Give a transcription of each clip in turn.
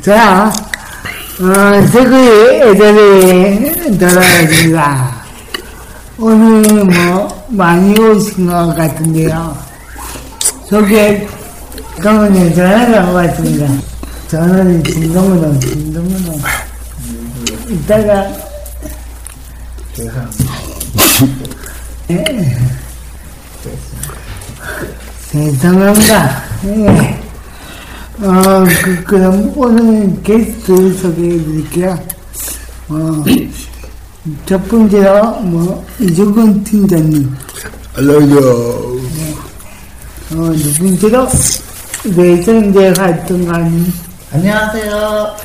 자, 어, 저거의 애들이 돌아가십니다. 오늘 뭐, 많이 오신 것 같은데요. 저게, 강원에 전화가 같습니다. 전화를 진동으로, 진동으로. 이따가, 예. 죄송합니다. 예. 어, 그, 그럼 오늘 게스트 소개해 드릴게요. 어, 첫 번째로, 뭐, 이종근 팀장님. 안녕하세요. 어, 두 번째로, 외정제 활동가님. 안녕하세요.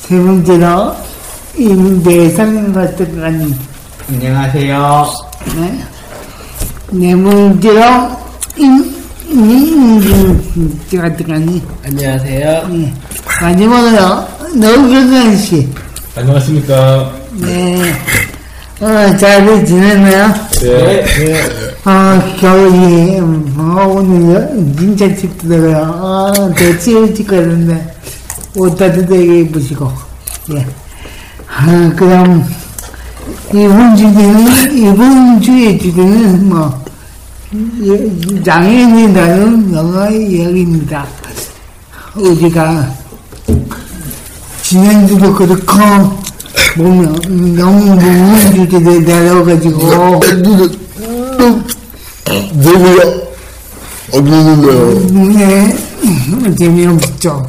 세 번째로, 임대상 활동가님. 안녕하세요. 네. 네 번째로, 임, 임, 임, 활동가님. 안녕하세요. 예. 마지막으로, 노경현 씨. 안녕하십니까. 네. 어, 잘 지냈나요? 네. 아, 겨울이, 뭐, 오늘 진짜 춥더라고요. 아, 대치 일찍 가는데, 옷 따뜻하게 입으시고, 예. 아, 그럼, 이번 주제는, 이번 주의 주제는 뭐, 예, 장애인이 다룬 영화의 이야기입니다. 우리가, 지난주도 그렇고, 보면, 너무 무거운 주제를 내려가지고, 내가 없는데요. 네, 재미없죠.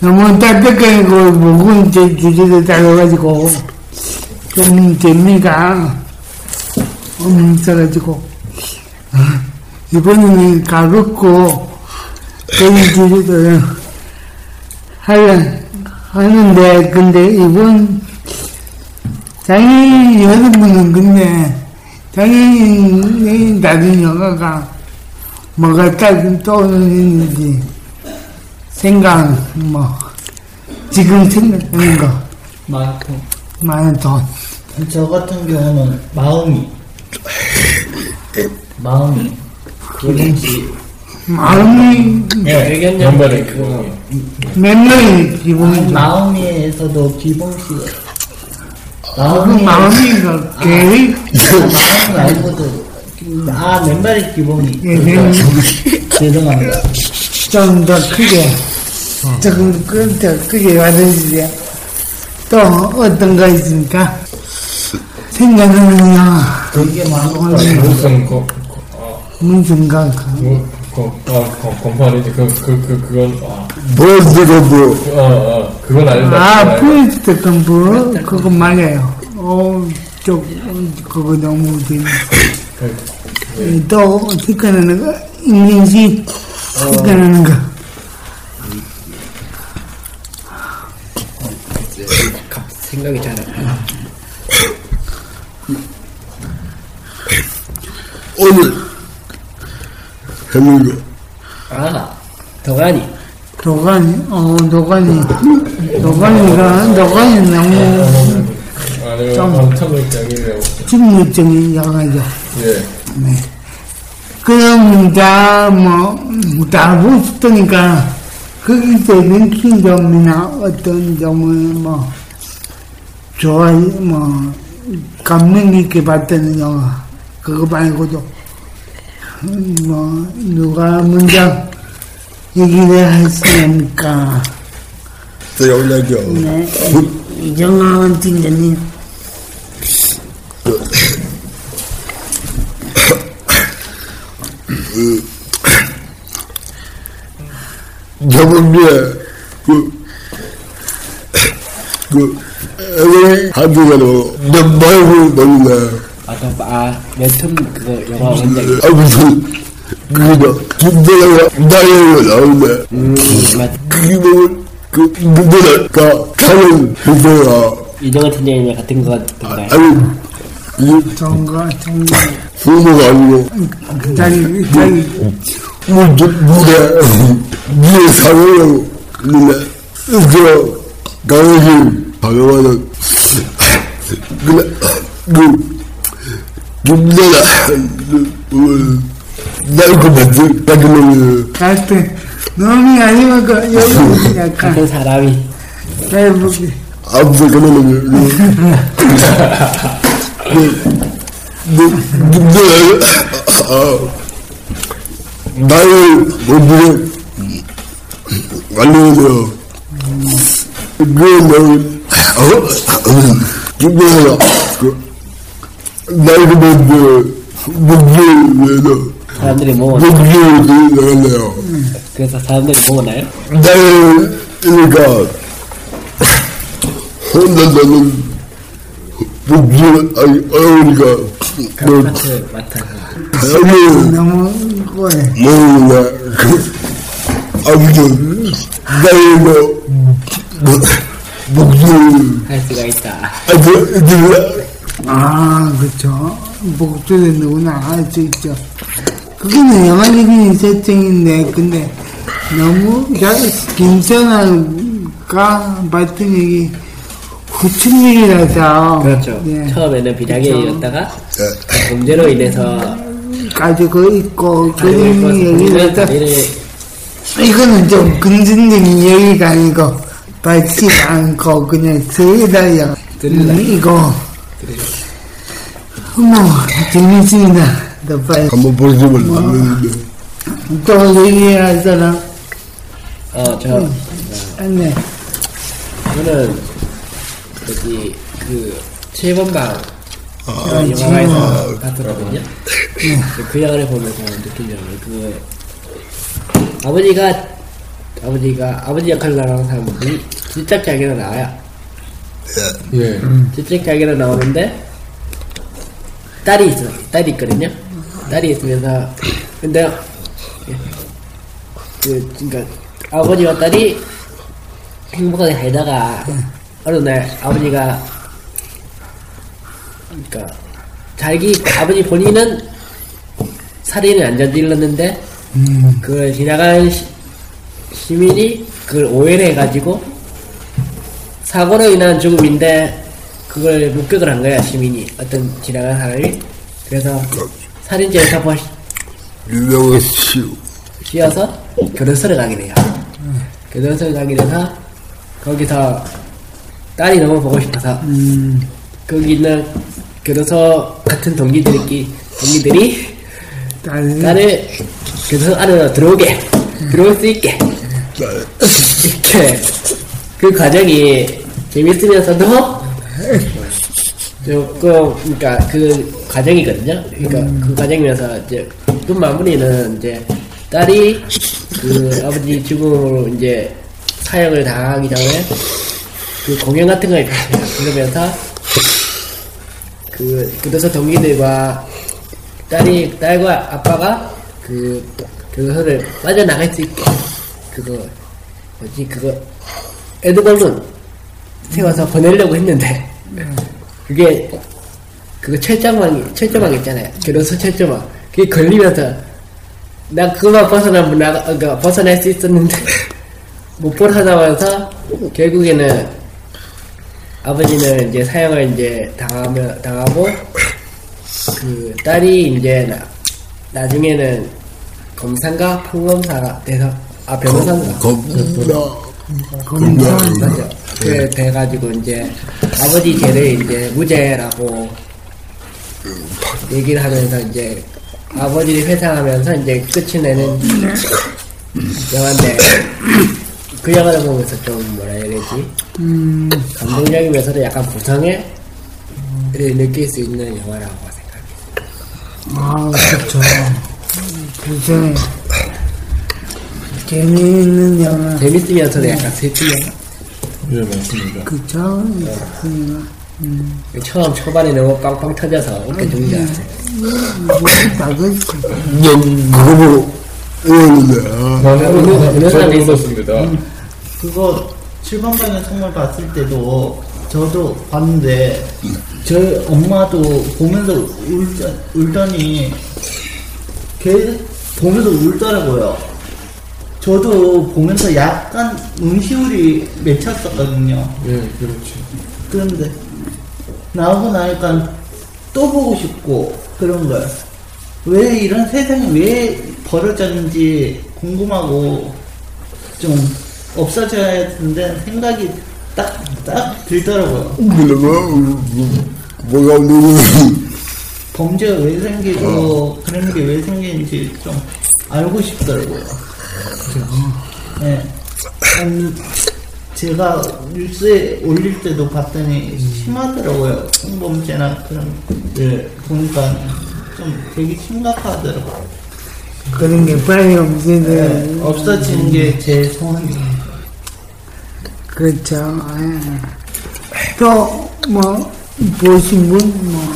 너무 따뜻하고 제 주제를 다뤄가지고 좀 재미가 없어가지고 아, 이번에는 가볍고 주제를 하려 하는데 근데 이번 장애인 여러분은 근데 장애인이 다른 영화가 뭐가 딱 떠오르는지 생각 뭐 지금 생각하는 거 많고. 많은 돈저 같은 경우는 마음이. 마음이. 마음이 네, 연발의 그몇 명이 기분이 마음이에서도 기본시. 그 마음이. 마음이 그 계획 마음 말고도. 아, 맨발의 기본이. 예, 네. 죄송합니다. 좀 더 크게 조금 그- 더 크게 와주세요 또 어떤 거 있습니까? 생각하는 영화 되게 많고. 무슨 거 뭐, 거, 아, 거, 건파리지. 그, 그, 그, 그건, 아, 보여드려, 뭐. 어, 어, 그건 아니다. 아, 프리스트 컴프 그거 말이에요. 어, 저 그거 너무 재밌. 또 특허하는 거 인민시 특허하는 거. 생각이 잘 안 나. 오늘 거. 아, 도가니. 도가니, 어, 도가니, 도가니가 도가니 너무 아, 내가 기억이네요. 중립적인 영화죠. 예. 그럼 다, 뭐, 다 보셨으니까, 거기서 랭킹 점이나 어떤 점을 뭐, 좋아, 뭐, 감명 깊게 봤다는 영화, 그거 말고도, 음, 뭐, 누가 먼저 얘기를 하시렵니까? 또 연락이요. 네, 이정환 팀장님. 저번 주에 그, 그, LA 한국에로 내 말고 넣네. 아까 아 랜턴 그거 영화 원작이 아무튼, 그거, 김대라가 나이가 나오네. 음맞 그게 보면, 그, 김대라가 가는 김대라. 이동호 팀장님 같은 거 같던가요? 아니, 이게 정가 정가 부모가 아니고, 자기 자기 뭐, 저, 물에, 물에 사용하고, 근데, 저, 강아지, 방어하는, 근데, 그, 그, 나이코 만들, 까지는, 갈때 아니면 그 여기 약간 같은 사람이 잘 보기 아무튼 그러면, 그, 그, 김대라, 아, 나의 몸무게, 완료해요. 그, 너는, 어, 김대라, 그, 나의 그 몸무게, 몸무게에서, 사람들이 뭐 몸무게를 나갔네요. 그래서 사람들이 먹었나요? 나의, 그러니까, 혼자 나는, 몸무게, 아니, 어우니까, 뭐, 마트 마트 아니, 너무 뭐해 뭐냐, 그, 아무튼, 나의 뭐, 뭐, 목소리, 할 수가 있다. 아주, 이들, 아 그쵸. 목소리 누구나. 할 수 있죠. 그게는 영화적인 세팅인데 근데 너무 야, 김선아가 맡은 얘기 후춘일이라서. 그렇죠. 예. 처음에는 비장애였다가 범죄로 인해서 가지고 있고 그런 얘기를 다리를 이거는 좀 긍정적인 얘기가 아니고 받지 않고 그냥 들으다. 음, 이거 뭐 재밌습니다 더 빨리 한번 보시면 나는데, 또 얘기할 사람 어저 안네 저는 여기 그 7번 방 아, 영화관에서 봤었거든요. 그 영화를 보면서 느낀 점은 그 아버지가 아버지가 아버지 역할을 나가는 사람들이 집착자기로 나와요. 예. 집착자기로 나오는데 딸이 있어. 딸이 있거든요. 딸이 있으면서 근데 그 그러니까 아버지와 딸이 행복하게 살다가 어느 날 아버지가 그러니까 자기 아버지 본인은 살인을 안 저질렀는데 그걸 지나간 시, 시민이 그걸 오해를 해가지고 사고로 인한 죽음인데 그걸 목격을 한 거야 시민이. 어떤 지나간 사람이. 그래서 살인죄를 사포 유명한 시, 씌어서 교도소를 가게 돼요. 교도소를 가게 돼서 거기서 딸이 너무 보고 싶어서 거기 있는 교도소 같은 동기들이 동기들이 딸이? 딸을 교도소 안으로 들어오게 들어올 수 있게. 이렇게 그 과정이 재밌으면서도 조금 그러니까 그 과정이거든요. 그러니까 그 과정이면서 이제 끝 마무리는 이제 딸이 그 아버지 죽음으로 이제 사형을 당하기 전에 그 공연 같은 걸. 그러면서 그 교도소 동기들과 딸이 딸과 아빠가 그 교도소를 빠져나갈 수 있게 그거 뭐지 그거 에드벌룬 세워서 보내려고 했는데 그게 그거 철조망이 철조망 있잖아요. 교도소 철조망. 그게 걸리면서 나 그거만 벗어나면 나가 그러니까 벗어날 수 있었는데 못 벗어나면서 결국에는 아버지는 이제 사형을 이제 당하며 당하고 그 딸이 이제 나, 나중에는 검사인가 판검사가 돼서 아 변호사인가 맞죠. 그 돼가지고 이제 아버지 죄를 이제 무죄라고 얘기를 하면서 이제 아버지를 회상하면서 이제 끝이 내는 영화인데 그 영화를 보면서 좀 뭐라 해야 되지 감동적이면서도 약간 부성애를 느낄 수 있는 영화라고 생각해요. 아 그렇죠 그중에 재미있는 영화 재밌으면서도 약간 슬픈 영화. 예, 맞습니다. 그쵸? 있습니다. 처음 초반에 너무 빵빵 터져서 어깨 죽는 줄 알았어요. 나도 영, 그거 보고, 어느 저도 사람이 울었습니다. 그거 7번 방의 선물 봤을 때도 저도 봤는데 저희 엄마도 보면서 울더, 울더니 계속 보면서 울더라고요. 저도 보면서 약간 음시울이 맺혔었거든요. 예, 그렇지. 그런데 나오고 나니까 또 보고 싶고 그런 거예요. 왜 이런 세상이 왜 벌어졌는지 궁금하고 좀 없어져야 된다는 생각이 딱, 딱 들더라고요. 뭐가 누구, 범죄가 왜 생기고 그런 게 왜 생기는지 좀 알고 싶더라고요. 네. 아니, 제가 뉴스에 올릴 때도 봤더니 심하더라고요. 성범죄나 그런 일 보니까 좀 되게 심각하더라고요. 그런 게 빨리 네, 없이는 없어지는 게 제 소원이에요. 그렇죠. 예. 또뭐 보신 분뭐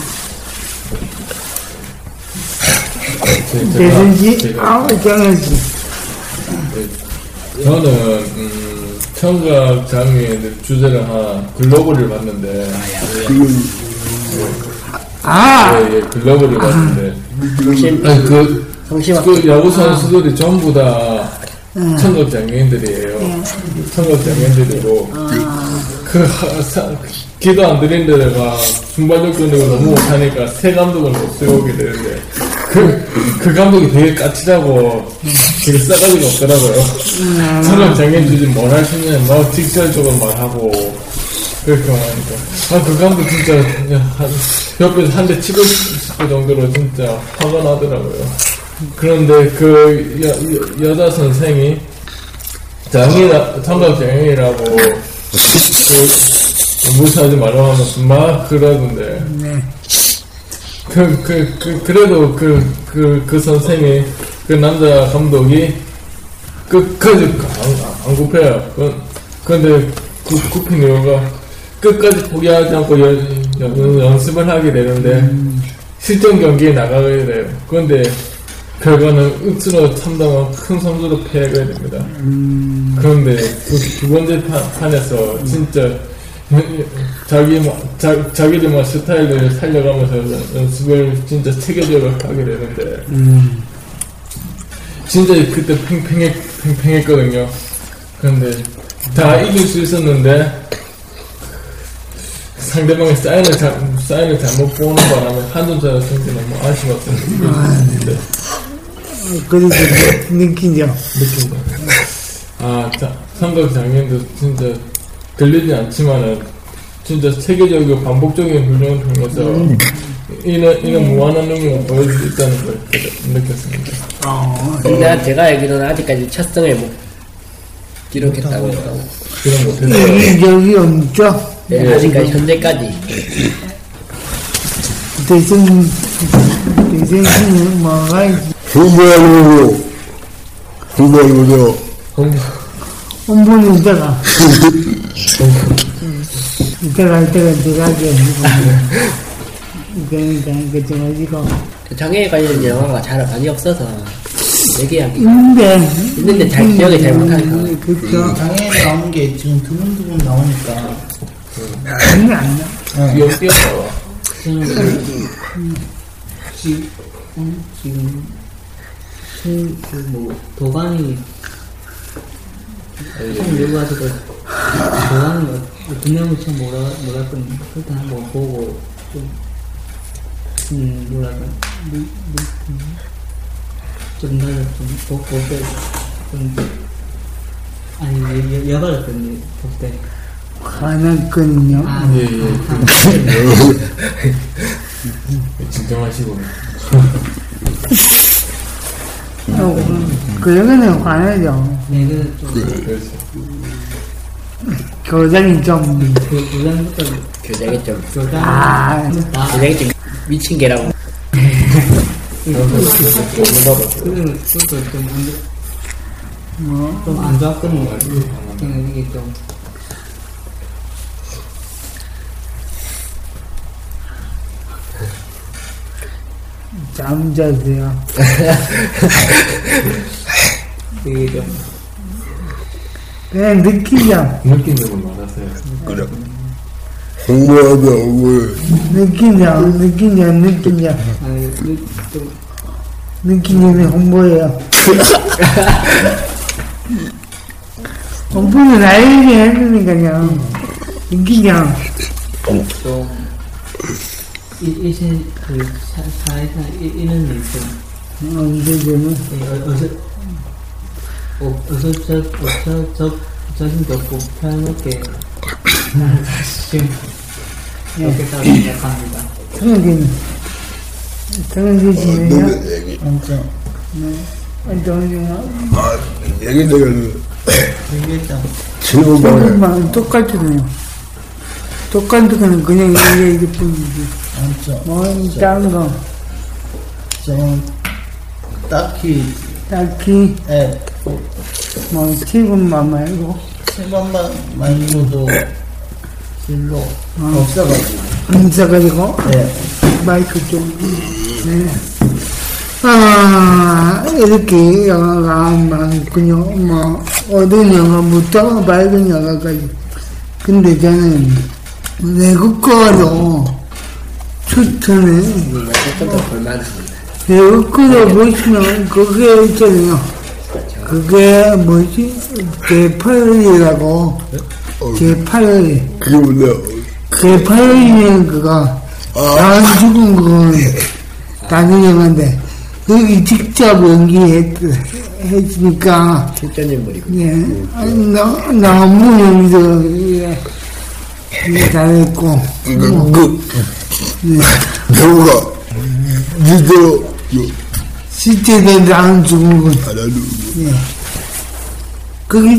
제- 되든지 제가- 아 정하 지 저는 음, 청각 장애 주제를 한 글로벌을 봤는데. 아 예, 예, 글로벌을 봤는데. 성심, 아니 그, 성심 그 야구 선수들이 전부 다 청각 장애인들이에요. 청각 장애인들이고. 그 기도 안 드린 데다가 순발력 근육을 너무 못하니까 새 감독을 못 세우게 되는데 그, 그 감독이 되게 까칠하고 되게 싸가지가 없더라고요. 청각 장애인 주지 뭘 할 수 있냐 막 직설적으로 말하고 그렇게 말하니까. 아 그 감독 진짜 한, 옆에서 한 대 치고 싶을 정도로 진짜 화가 나더라고요. 그런데 그 여, 여, 여자 선생이 장애라 청각 장애라고 그 무시하지 말라고 하면서 막 그러던데 그, 그, 그, 그래도 그, 그, 그 선생이, 그 남자 감독이 끝까지 안, 안 굽혀요. 그, 근데 그, 굽힌 이유가 끝까지 포기하지 않고 연, 연, 연습을 하게 되는데 실전 경기에 나가게 돼요. 그런데 결과는 억수로 참담한 큰 선수로 패하게 됩니다. 그런데 그 두 번째 판, 판에서 진짜 자기 자, 자기들만 스타일을 살려가면서 연- 연습을 진짜 체계적으로 하게 되는데 진짜 그때 팽팽했, 팽팽했거든요. 그런데 다 이길 수 있었는데 상대방의 사인을, 잘, 사인을 잘못 보는 바람에 한점 차였던 게 너무 아쉬웠어요. 근데 그래서. 느낀 거. 아, 자, 삼각 장애인도 진짜 들리지 않지만은 진짜 세계적이고 반복적인 훈련을 통해서 이런 이런 무한한 능력을 보여줄 수 있다는 걸 느꼈습니다. 근데 제가 알기로는 아직까지 첫 승을 못 기록했다고 해요. 그런 못했어요. 이기적이 없죠. 네, 아직까지 현재까지. 대신 대신 뭐가 있지? 공부하는 거죠. 공부, 홍보는 이따가 이따가 이따가 들어가게 그러니까 그좀 가지고 장애에 관련 영화가 잘 많이 없어서 얘기하기 있는데 있는데 잘 기억이 잘 못하니까. 그렇죠. 장애인 나오는 게 지금 두근두근 나오니까 아니 안 나. 뛰어, 뛰어서. 지금 지금 그뭐 도감이 와서 그 도감이 어떤 내용을 처음 몰라 몰랐거든요. 그때 한번 보고 좀 음, 뭐랄까 물- 물- 음, 좀 나를 좀 볼때좀 아니 여- 여- 여가였거든요 볼때 화났거든요. 아, 예, 예. 진정하시고. 어, 그러면은 화나죠. 네, 그래서 좀. 교장이 좀, 그 교장이 좀 교장. 아, 교장이 좀 미친 개라고. 그거는 그것도 좀 안, 뭐, 좀안 좋았거든요. 그냥 이게 좀. 잠자세요. 이게 좀. 그냥 느끼자. 느낀 적은 많았어요. 그래. 홍보하다, 홍보해. 느끼자, 느끼자, 느끼자. 아니, 느- 좀, 느끼님이 홍보해요. 홍보는 나에게 해주니까요. 느끼자. 좀, 이, 이제, 그, 사, 사회상 이- 이런 일 있어요. 어, 그러면, 예, 어, 어서, 어, 어서, 저, 어, 저, 저, 없고, 편하게, 나는 사실, 이렇게 따라 생각합니다. 성진, 성진 씨는요? 너는 얘기. 진짜 어떠세요? 아, 얘기 내가 얘기했잖아. 질문 방에 성진만 똑같잖아요. 똑같은 거는 그냥 이게 이게 뿐이지. 진짜 뭐, 다른 거, 저는 딱히 딱히, 예, 뭐, 기분만 말고, 세번만 말고도 별로 없어가지고 힘써가지고, 예. 마이크 좀, 네. 아, 이렇게 영화가 많군요. 뭐, 어두운 영화부터 밝은 영화까지. 근데 저는 외국 거로 추천해. 조금 더 볼만합니다. 외국 거로 보시면 그게 있잖아요. 그게 뭐지? 제8일이라고. 제8일. 그게 뭐냐 제8일이면 그거. 다 죽은 건 다른 영화인데. 거기 직접 연기했으니까. 실전 인물이고. 예, 너, 너무 연기도, 예, 예, 잘했고. 그, 그, 니대로 실제로 나은 죽은 건. 알아도 예.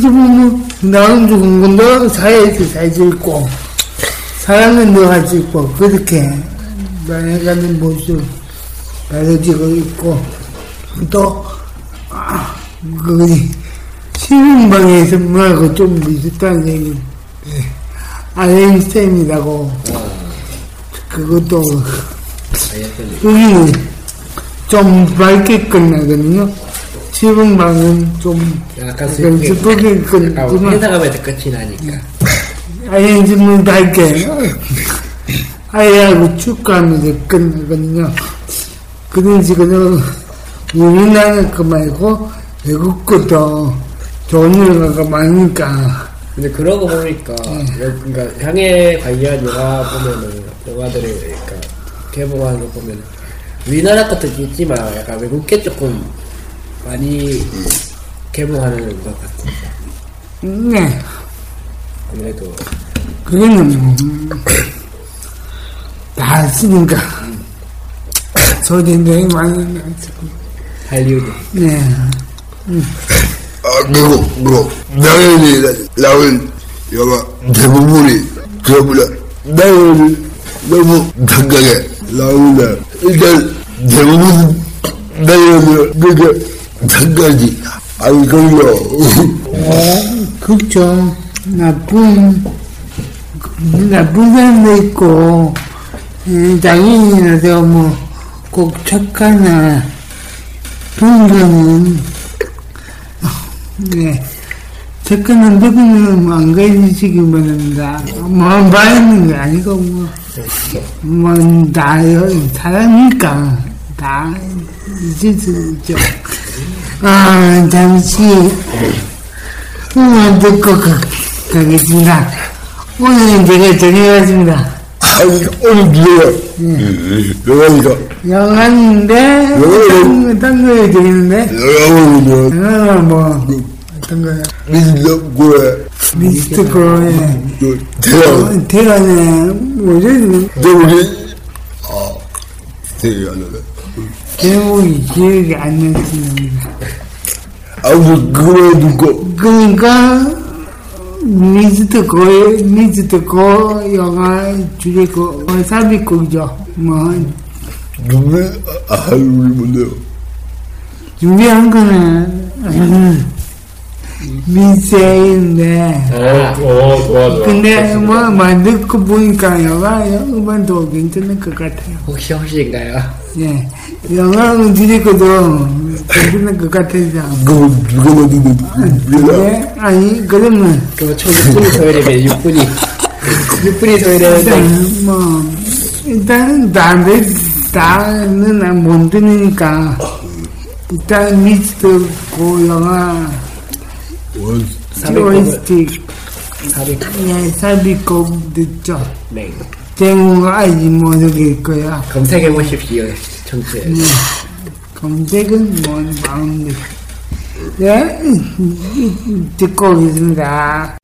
보면, 나은 죽은 건너 사회에서 살수 있고, 사랑은 너할수 있고, 그렇게 변해가는 모습 가려지고 있고, 또, 아, 그, 시민방에서 뭐하고 좀 비슷한 얘기. 예. 아인스타인이라고, 그것도, 여기 좀 밝게 끝나거든요. 시민방은 좀 약간 슬프게. 아, 끝나지만, 회사 가면서 끝이 나니까. 아이언즈는 밝게 아이하고 축구하면서 끝나거든요. 그런 식으로 우리나라 거 말고 외국 것도 좋은 영화가 많으니까 근데 그러고 보니까 그러니까 향에 관련 영화 보면은 영화들을 그러니까 개봉하는 거 보면 우리나라 것도 있지만 약간 외국 게 조금 많이 개봉하는 것 같습니다. 네. 아무래도. 그거는 뭐, 다 쓰니까. 소리도 많이 나죠. 할리우드. 네. 아 그리고 뭐 나연이 나온 영화 대부분이 그거보다 나연이 너무 당당해. 나오는데 일단 대부분 나연이 그게 당당하지. 안 걸려 어, 그렇죠. 나쁜, 나쁜 사람도 있고, 음, 장애인이라서 뭐, 꼭 착하나, 그런 네. 착한 누구는 안 가르치기 바랍니다. 뭐, 말하는 게 아니고, 뭐, 뭐, 다, 사람이니까, 다 있죠. 아, 잠시, 음악 듣고 가, 가겠습니다. 오늘은 제가 정해왔습니다. 아니 오늘 누가 영화니까 영화인데, 영화는- 딴 거에 드리는데, 영화는 영화는 뭐, 어떤 거야? 미스터 고에 미스터 코의 대학 대안에, 뭐지? 대부분이 아 나네 제목이 기억이 안 나습니다. 아무튼 그거에 듣고 그러니까, 미스터 코의, 미스터 코 영화 주제곡, 어, 삽입곡이죠. 뭐, 준비 아 뭔데요? 준비한 거는 음, 미세인데 어, 어, 좋아, 좋아. 근데 뭐, 뭐 듣고 보니까 영화 음반도 괜찮을 것 같아요. 혹시 혹시인가요? 예, 영화 음질이거도 괜찮을 것 같아서. 그거 누가 만드는 네, 아니 그러면 총 6분이 소요되면 6분이 6분이 소요되는데 일단 뭐 일단 다들 다는 못 들으니까 일단 미스터 고 영화 삽입 예, 삽입곡 듣죠. 네. 제목은 알지 모르겠고요. 검색해 보십시오. 청취. 네. 검색은 뭔 마음대. 네, 듣고 오겠습니다.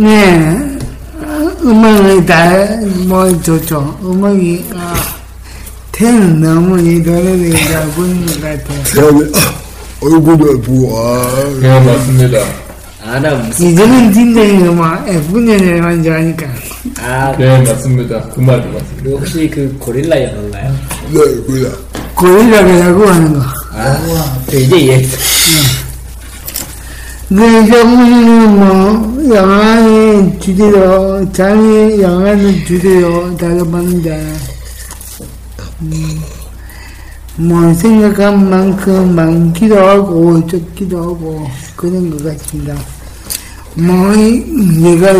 네, 어, 음악이 다, 뭐, 좋죠. 음악이, 아, 태는 너무 이 노래를 잘 부르는 것 같아요. 태연이 얼굴을 보고 아 네, 맞습니다. 아, 나 무슨, 이제는 진정이 뭐, F년에만 좋아하니까. 아, 네, 맞습니다. 그 말이 맞습니다. 그 혹시 그 고릴라 영화인가요? 네 그래 고릴라가 야구하는 거. 아, 저 이제 이해했어. 그, 정부는 뭐, 영화의 주제로, 자기 영화는 주제로 다뤄봤는데, 음, 뭐, 생각한 만큼 많기도 하고, 적기도 하고, 그런 것 같습니다. 뭐, 이- 내가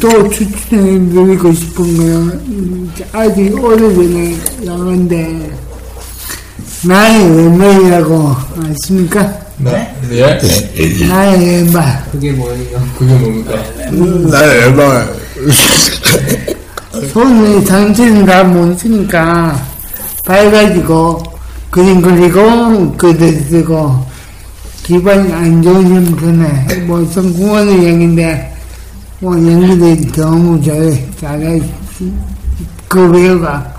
또 추천해 드리고 싶은 거는, 음, 아직 오래전에 영화인데, 나의 외면이라고 아십니까? 네? 예? 나의 왼발. 그게 뭐예요? 그게 뭡니까? 나 에바 손에 상체는 다못 쓰니까 밝아지고 그림 그리고 글들 쓰고 기분이 안 좋으면 그네 뭐 성공하는 얘기인데 뭐 연기들 너무 잘해 잘해 그 배우가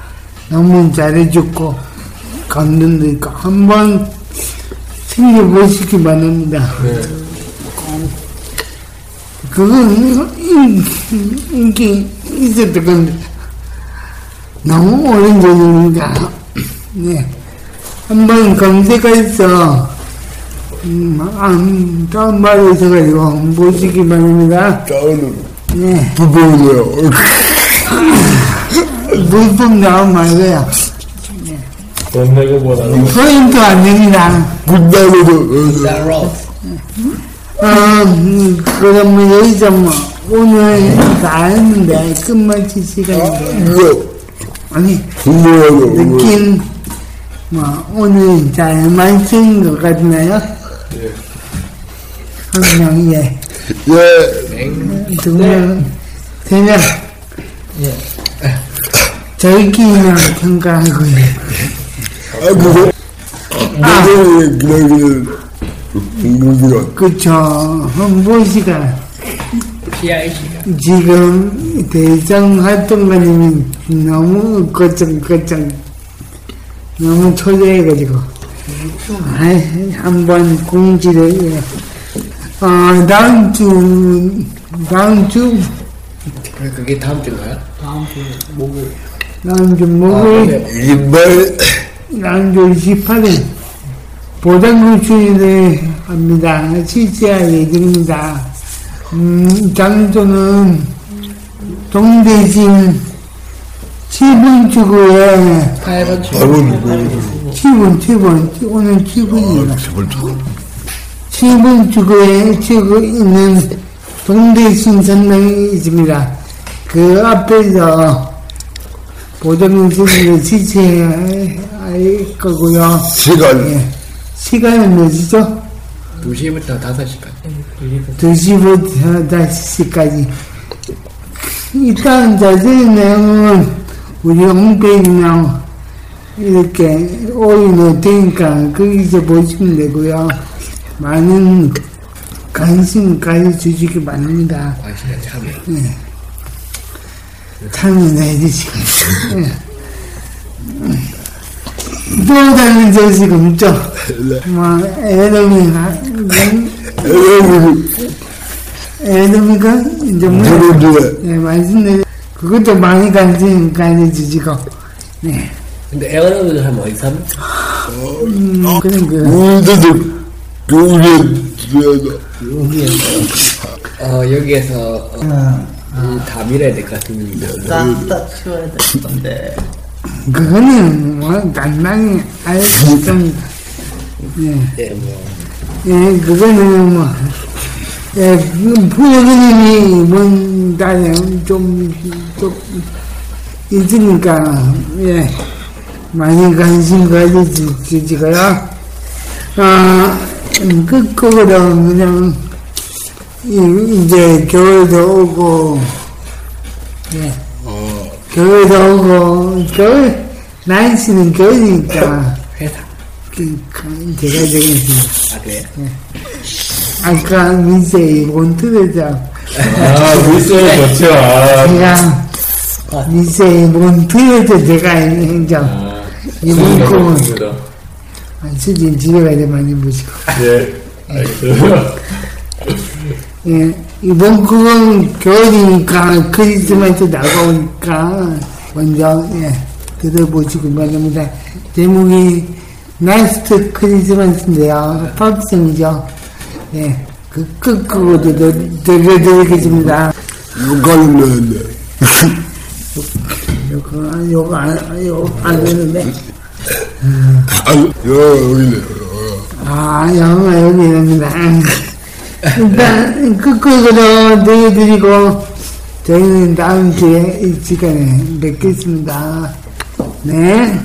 너무 잘해줬고 있고 한번 챙겨보시기 바랍니다. 네. 그건 인- 인기 있었던 건데 너무 오랜 전이니까 네. 한번 검색해서 음, 안 다운받아 있어가지고 보시기 바랍니다. 다운은 네. 부부네요 물품 나온 말고요 돈 내고 보다는 포인트 안 됩니다 군단으로 로스. 어, 음, 그러면 여기서 뭐 오늘 다 했는데 끝마칠 시간인데 아니 느낌 뭐 오늘 잘 마친 것 같나요? 예. 한 명, 예. 예 두 명, 세 명. 예. 저희끼리만 평가하고요. 아, 그거, 내가 기다리는 공부가 그쵸. 홍보 시간. PIC가. 지금 대장 활동가님이 너무 거창거창 너무 초조해가지고 아이, 한번 공지를 예. 어, 다음 주 다음 주 그래, 그게 다음 주인가요? 다음 주 목요일. 다음 주 아, 목요일 네. 이발 주 28일 보장금 추리를 합니다. 실시할 예정입니다. 음, 장소는 동대진 7분 출구에 8번 주. 바로 7분, 7분, 오늘 7분입니다. 제발 좀 7분 출구에 출구 있는 동대신 선명이 있습니다. 그 앞에서 추리를 실시할 거고요. 시간 예. 시간은 몇이죠? 2시부터 5시까지. 2시부터 5시까지. 일단 자세한 내용은 우리 홈페이지나 이렇게 올려놓을 테니까 거기서 보시면 되고요. 많은 관심 가져주시기 바랍니다. 관심을 참여. 참여해 주시고. 예. 또다 른 소식 없죠? 뭐, 애덤이가, 애덤이가 이제 뭐, 네, 말씀드린, 그것도 많이 관심 가져주시고, 네. 근데 에어로드 하면 어디서 하면? 음, 그런 그, 우리도 그 우리 집에서 어, 여기에서, 어, 이, 다 밀어야 될 것 같습니다. 싹다 치워야 될 건데. 그거는 뭐, 간단히 알 수 있습니다. 네. 네, 뭐. 예, 그거는 뭐, 예, 부모님이 이번 달에 좀, 좀, 있으니까, 예, 많이 관심 가져주시고요. 아, 음, 끝곡으로 그냥 이- 이제 겨울도 오고, 예. 어, 겨울도 오고, 겨울, 날씨는 겨울이니까, 회사. 제가 되겠습니다. 아, 그래요? 아까 민세이 몬트레자, 아, 물소 좋죠. 아, 제가, 민세이 몬트레자 제가 행정, 아, 이번 꿈은. 아, 수진 집에 가야 돼 많이 보시고. 예, 알겠습니다. 예, 이번 곡은 겨울이니까 크리스마스 다가오니까 먼저 예, 들어보시기 바랍니다. 제목이 나이스트 크리스마스인데요. 팝송이죠. 예, 그 끝곡으로 들려드리겠습니다. 욕하는 건데. 요거, 요거 안, 요거 안 되는데. 아유, 여, 여기네. 아, 영화 여기입니다. 일단 끝곡으로 들려드리고 저희는 다음 주에 이 시간에 뵙겠습니다. 네.